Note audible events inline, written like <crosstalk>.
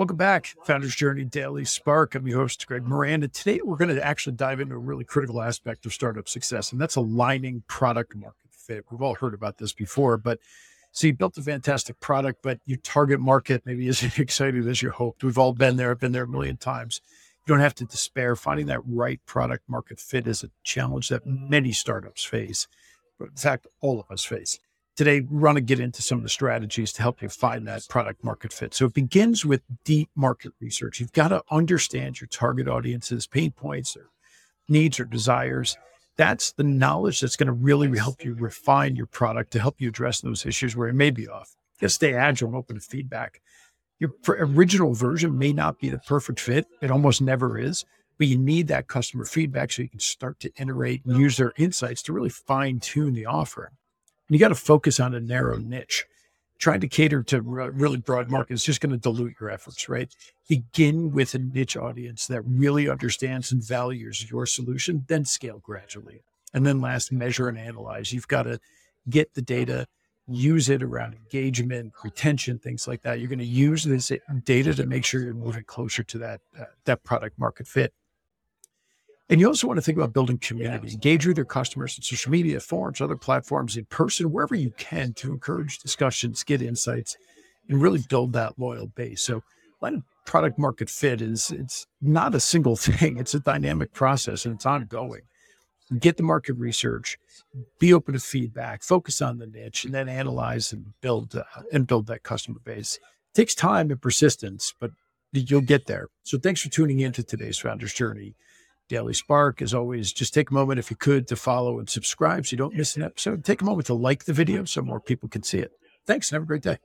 Welcome back, Founders Journey Daily Spark. I'm your host, Greg Moran. And today we're going to actually dive into a really critical aspect of startup success, and that's aligning product market fit. We've all heard about this before, but so you built a fantastic product, but your target market maybe <laughs> isn't excited as you hoped. We've all been there, I've been there a million times. You don't have to despair. Finding that right product market fit is a challenge that many startups face, but in fact, all of us face. Today, we want to get into some of the strategies to help you find that product market fit. So it begins with deep market research. You've got to understand your target audience's pain points or needs or desires. That's the knowledge that's going to really help you refine your product to help you address those issues where it may be off. You stay agile and open to feedback. Your original version may not be the perfect fit. It almost never is, but you need that customer feedback so you can start to iterate and use their insights to really fine tune the offer. And you got to focus on a narrow niche. Trying to cater to really broad market is just going to dilute your efforts, right? Begin with a niche audience that really understands and values your solution, then scale gradually. And then last, measure and analyze. You've got to get the data, use it around engagement, retention, things like that. You're going to use this data to make sure you're moving closer to that uh, that product market fit. And you also want to think about building community, engage with your customers in social media, forums, other platforms, in person, wherever you can to encourage discussions, get insights, and really build that loyal base. So product market fit is it's not a single <laughs> thing. It's a dynamic process and it's ongoing. Get the market research, be open to feedback, focus on the niche, and then analyze and build uh, and build that customer base. It takes time and persistence, but you'll get there. So thanks for tuning in to today's Founders Journey. Daily Spark. As always, just take a moment, if you could, to follow and subscribe so you don't miss an episode. Take a moment to like the video so more people can see it. Thanks and have a great day.